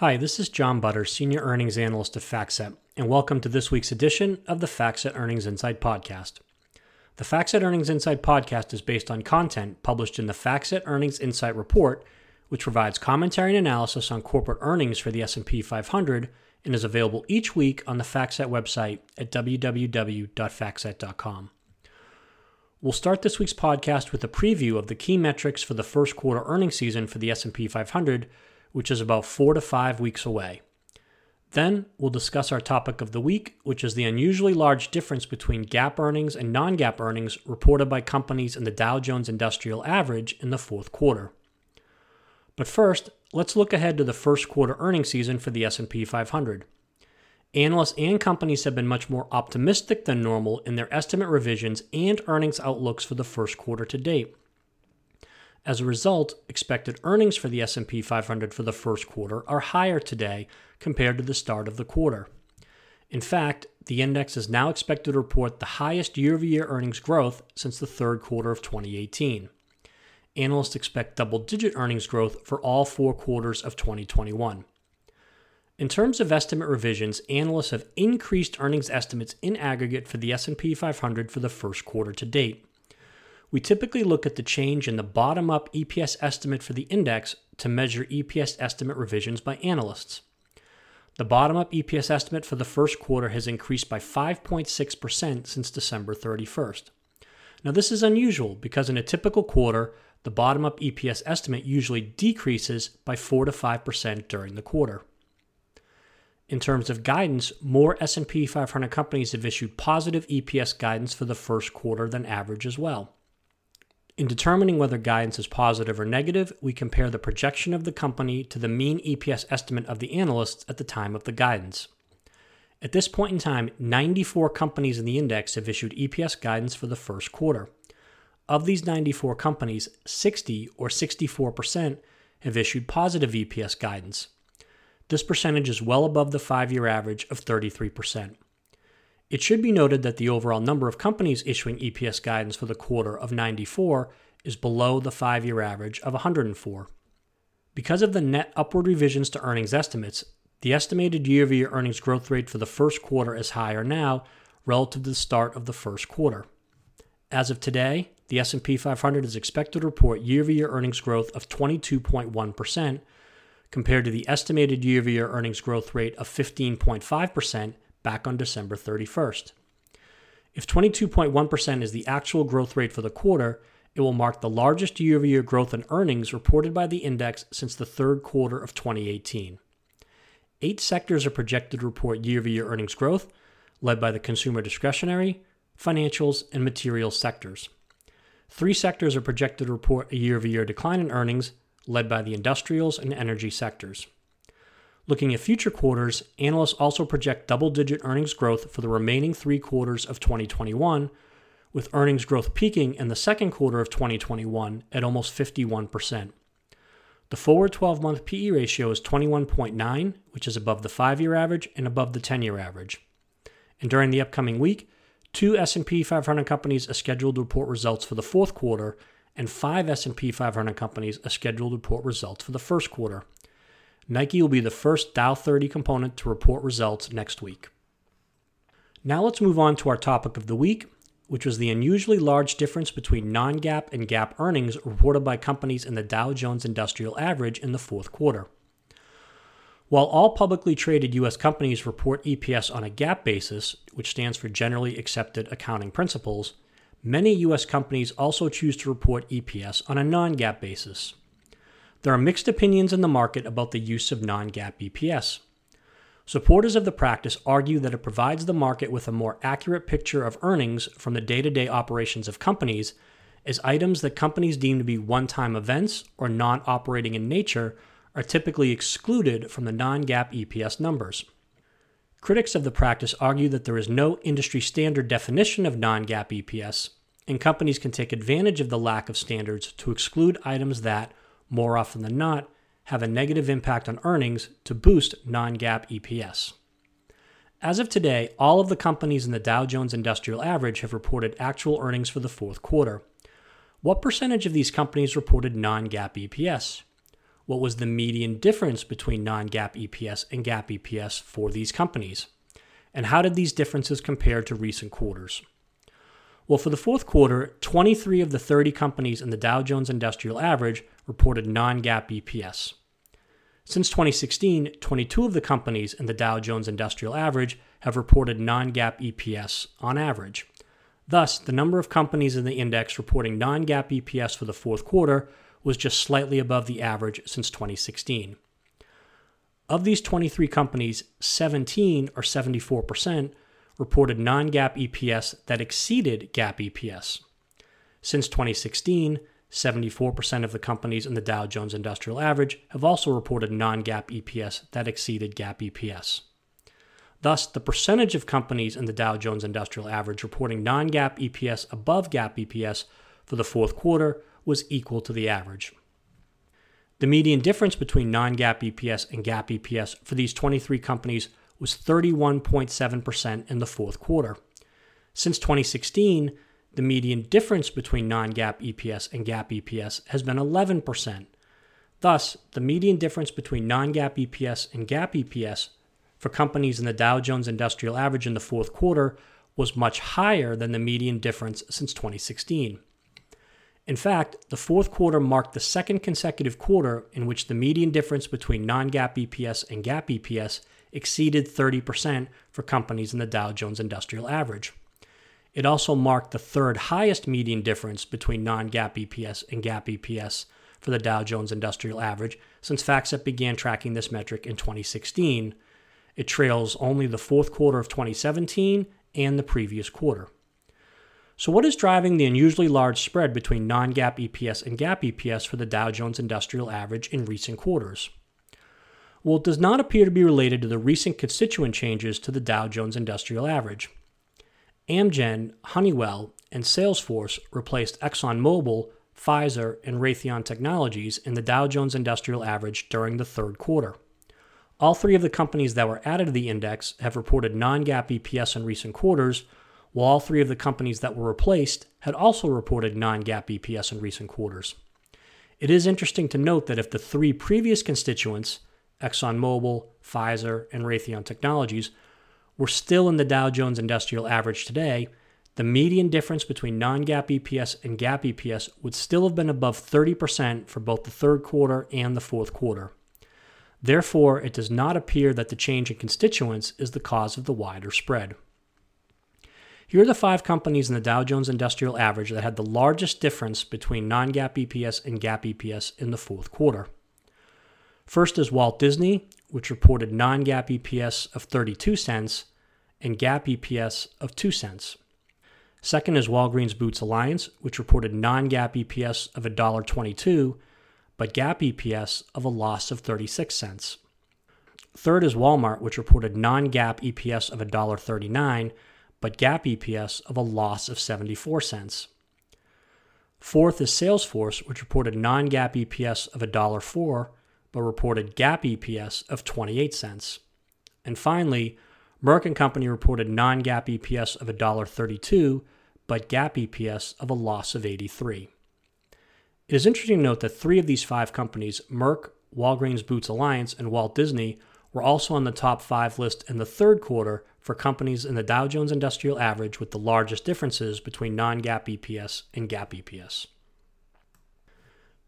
Hi, this is John Butters, Senior Earnings Analyst of FactSet, and welcome to this week's edition of the FactSet Earnings Insight Podcast. The FactSet Earnings Insight Podcast is based on content published in the FactSet Earnings Insight Report, which provides commentary and analysis on corporate earnings for the S&P 500 and is available each week on the FactSet website at www.factset.com. We'll start this week's podcast with a preview of the key metrics for the first quarter earnings season for the S&P 500, which is about 4 to 5 weeks away. Then we'll discuss our topic of the week, which is the unusually large difference between GAAP earnings and non-GAAP earnings reported by companies in the Dow Jones Industrial Average in the fourth quarter. But first, let's look ahead to the first quarter earnings season for the S&P 500. Analysts and companies have been much more optimistic than normal in their estimate revisions and earnings outlooks for the first quarter to date. As a result, expected earnings for the S&P 500 for the first quarter are higher today compared to the start of the quarter. In fact, the index is now expected to report the highest year-over-year earnings growth since the third quarter of 2018. Analysts expect double-digit earnings growth for all four quarters of 2021. In terms of estimate revisions, analysts have increased earnings estimates in aggregate for the S&P 500 for the first quarter to date. We typically look at the change in the bottom-up EPS estimate for the index to measure EPS estimate revisions by analysts. The bottom-up EPS estimate for the first quarter has increased by 5.6% since December 31st. Now this is unusual because in a typical quarter, the bottom-up EPS estimate usually decreases by 4 to 5% during the quarter. In terms of guidance, more S&P 500 companies have issued positive EPS guidance for the first quarter than average as well. In determining whether guidance is positive or negative, we compare the projection of the company to the mean EPS estimate of the analysts at the time of the guidance. At this point in time, 94 companies in the index have issued EPS guidance for the first quarter. Of these 94 companies, 60 or 64% have issued positive EPS guidance. This percentage is well above the five year average of 33%. It should be noted that the overall number of companies issuing EPS guidance for the quarter of 94 is below the five year average of 104. Because of the net upward revisions to earnings estimates, the estimated year over year earnings growth rate for the first quarter is higher now relative to the start of the first quarter. As of today, the S&P 500 is expected to report year over year earnings growth of 22.1%, compared to the estimated year over year earnings growth rate of 15.5% back on December 31st. If 22.1% is the actual growth rate for the quarter, it will mark the largest year over year growth in earnings reported by the index since the third quarter of 2018. Eight sectors are projected to report year over year earnings growth, led by the consumer discretionary, financials, and materials sectors. Three sectors are projected to report a year over year decline in earnings, led by the industrials and energy sectors. Looking at future quarters, analysts also project double digit earnings growth for the remaining three quarters of 2021, with earnings growth peaking in the second quarter of 2021 at almost 51%. The forward 12 month PE ratio is 21.9, which is above the 5 year average and above the 10 year average. And during the upcoming week, two S&P 500 companies are scheduled to report results for the fourth quarter and five S&P 500 companies are scheduled to report results for the first quarter. Nike will be the first Dow 30 component to report results next week. Now let's move on to our topic of the week, which was the unusually large difference between non-GAAP and GAAP earnings reported by companies in the Dow Jones Industrial Average in the fourth quarter. While all publicly traded U.S. companies report EPS on a GAAP basis, which stands for Generally Accepted Accounting Principles, Many U.S. companies also choose to report EPS on a non GAAP basis. There are mixed opinions in the market about the use of non GAAP EPS. Supporters of the practice argue that it provides the market with a more accurate picture of earnings from the day to day operations of companies, as items that companies deem to be one time events or non operating in nature are typically excluded from the non GAAP EPS numbers. Critics of the practice argue that there is no industry standard definition of non GAAP EPS, and companies can take advantage of the lack of standards to exclude items that, more often than not, have a negative impact on earnings to boost non GAAP EPS. As of today, all of the companies in the Dow Jones Industrial Average have reported actual earnings for the fourth quarter. What percentage of these companies reported non GAAP EPS? what was the median difference between non GAAP EPS and GAAP EPS for these companies? And how did these differences compare to recent quarters? Well, for the fourth quarter, 23 of the 30 companies in the Dow Jones Industrial Average reported non GAAP EPS. Since 2016, 22 of the companies in the Dow Jones Industrial Average have reported non GAAP EPS on average. Thus, the number of companies in the index reporting non GAAP EPS for the fourth quarter was just slightly above the average since 2016. Of these 23 companies, 17 or 74% reported non GAAP EPS that exceeded GAAP EPS. Since 2016, 74% of the companies in the Dow Jones Industrial Average have also reported non GAAP EPS that exceeded GAAP EPS. Thus, the percentage of companies in the Dow Jones Industrial Average reporting non GAAP EPS above GAAP EPS for the fourth quarter was equal to the average. The median difference between non GAAP EPS and GAAP EPS for these 23 companies was 31.7% in the fourth quarter. Since 2016, the median difference between non GAAP EPS and GAAP EPS has been 11%. Thus, the median difference between non GAAP EPS and GAAP EPS for companies in the Dow Jones Industrial Average in the fourth quarter was much higher than the median difference since 2016. In fact, the fourth quarter marked the second consecutive quarter in which the median difference between non GAAP EPS and GAAP EPS exceeded 30% for companies in the Dow Jones Industrial Average. It also marked the third highest median difference between non GAAP EPS and GAAP EPS for the Dow Jones Industrial Average since FactSet began tracking this metric in 2016. It trails only the fourth quarter of 2017 and the previous quarter. So, what is driving the unusually large spread between non GAAP EPS and GAAP EPS for the Dow Jones Industrial Average in recent quarters? Well, it does not appear to be related to the recent constituent changes to the Dow Jones Industrial Average. Amgen, Honeywell, and Salesforce replaced ExxonMobil, Pfizer, and Raytheon Technologies in the Dow Jones Industrial Average during the third quarter. All three of the companies that were added to the index have reported non GAAP EPS in recent quarters, while all three of the companies that were replaced had also reported non GAAP EPS in recent quarters. It is interesting to note that if the three previous constituents, ExxonMobil, Pfizer, and Raytheon Technologies, were still in the Dow Jones Industrial Average today, the median difference between non GAAP EPS and GAAP EPS would still have been above 30% for both the third quarter and the fourth quarter. Therefore, it does not appear that the change in constituents is the cause of the wider spread. Here are the five companies in the Dow Jones Industrial Average that had the largest difference between non GAAP EPS and GAAP EPS in the fourth quarter. First is Walt Disney, which reported non GAAP EPS of 32 cents and GAAP EPS of 2 cents. Second is Walgreens Boots Alliance, which reported non GAAP EPS of $1.22, but GAAP EPS of a loss of 36 cents. Third is Walmart, which reported non GAAP EPS of $1.39, but GAAP EPS of a loss of 74 cents. Fourth is Salesforce, which reported non GAAP EPS of $1.04, but reported GAAP EPS of 28 cents. And finally, Merck & Company reported non-GAAP EPS of $1.32, but GAAP EPS of a loss of 83. It is interesting to note that three of these five companies, Merck, Walgreens Boots Alliance, and Walt Disney, were also on the top five list in the third quarter for companies in the Dow Jones Industrial Average with the largest differences between non GAAP EPS and GAAP EPS.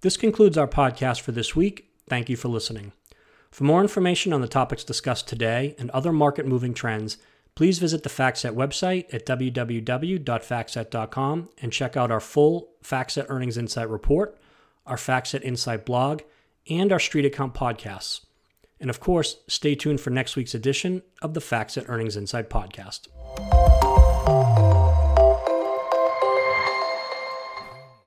This concludes our podcast for this week. Thank you for listening. For more information on the topics discussed today and other market moving trends, please visit the FactSet website at www.factset.com and check out our full FactSet Earnings Insight report, our FactSet Insight blog, and our Street Account podcasts. And of course, stay tuned for next week's edition of the FactSet Earnings Insight podcast.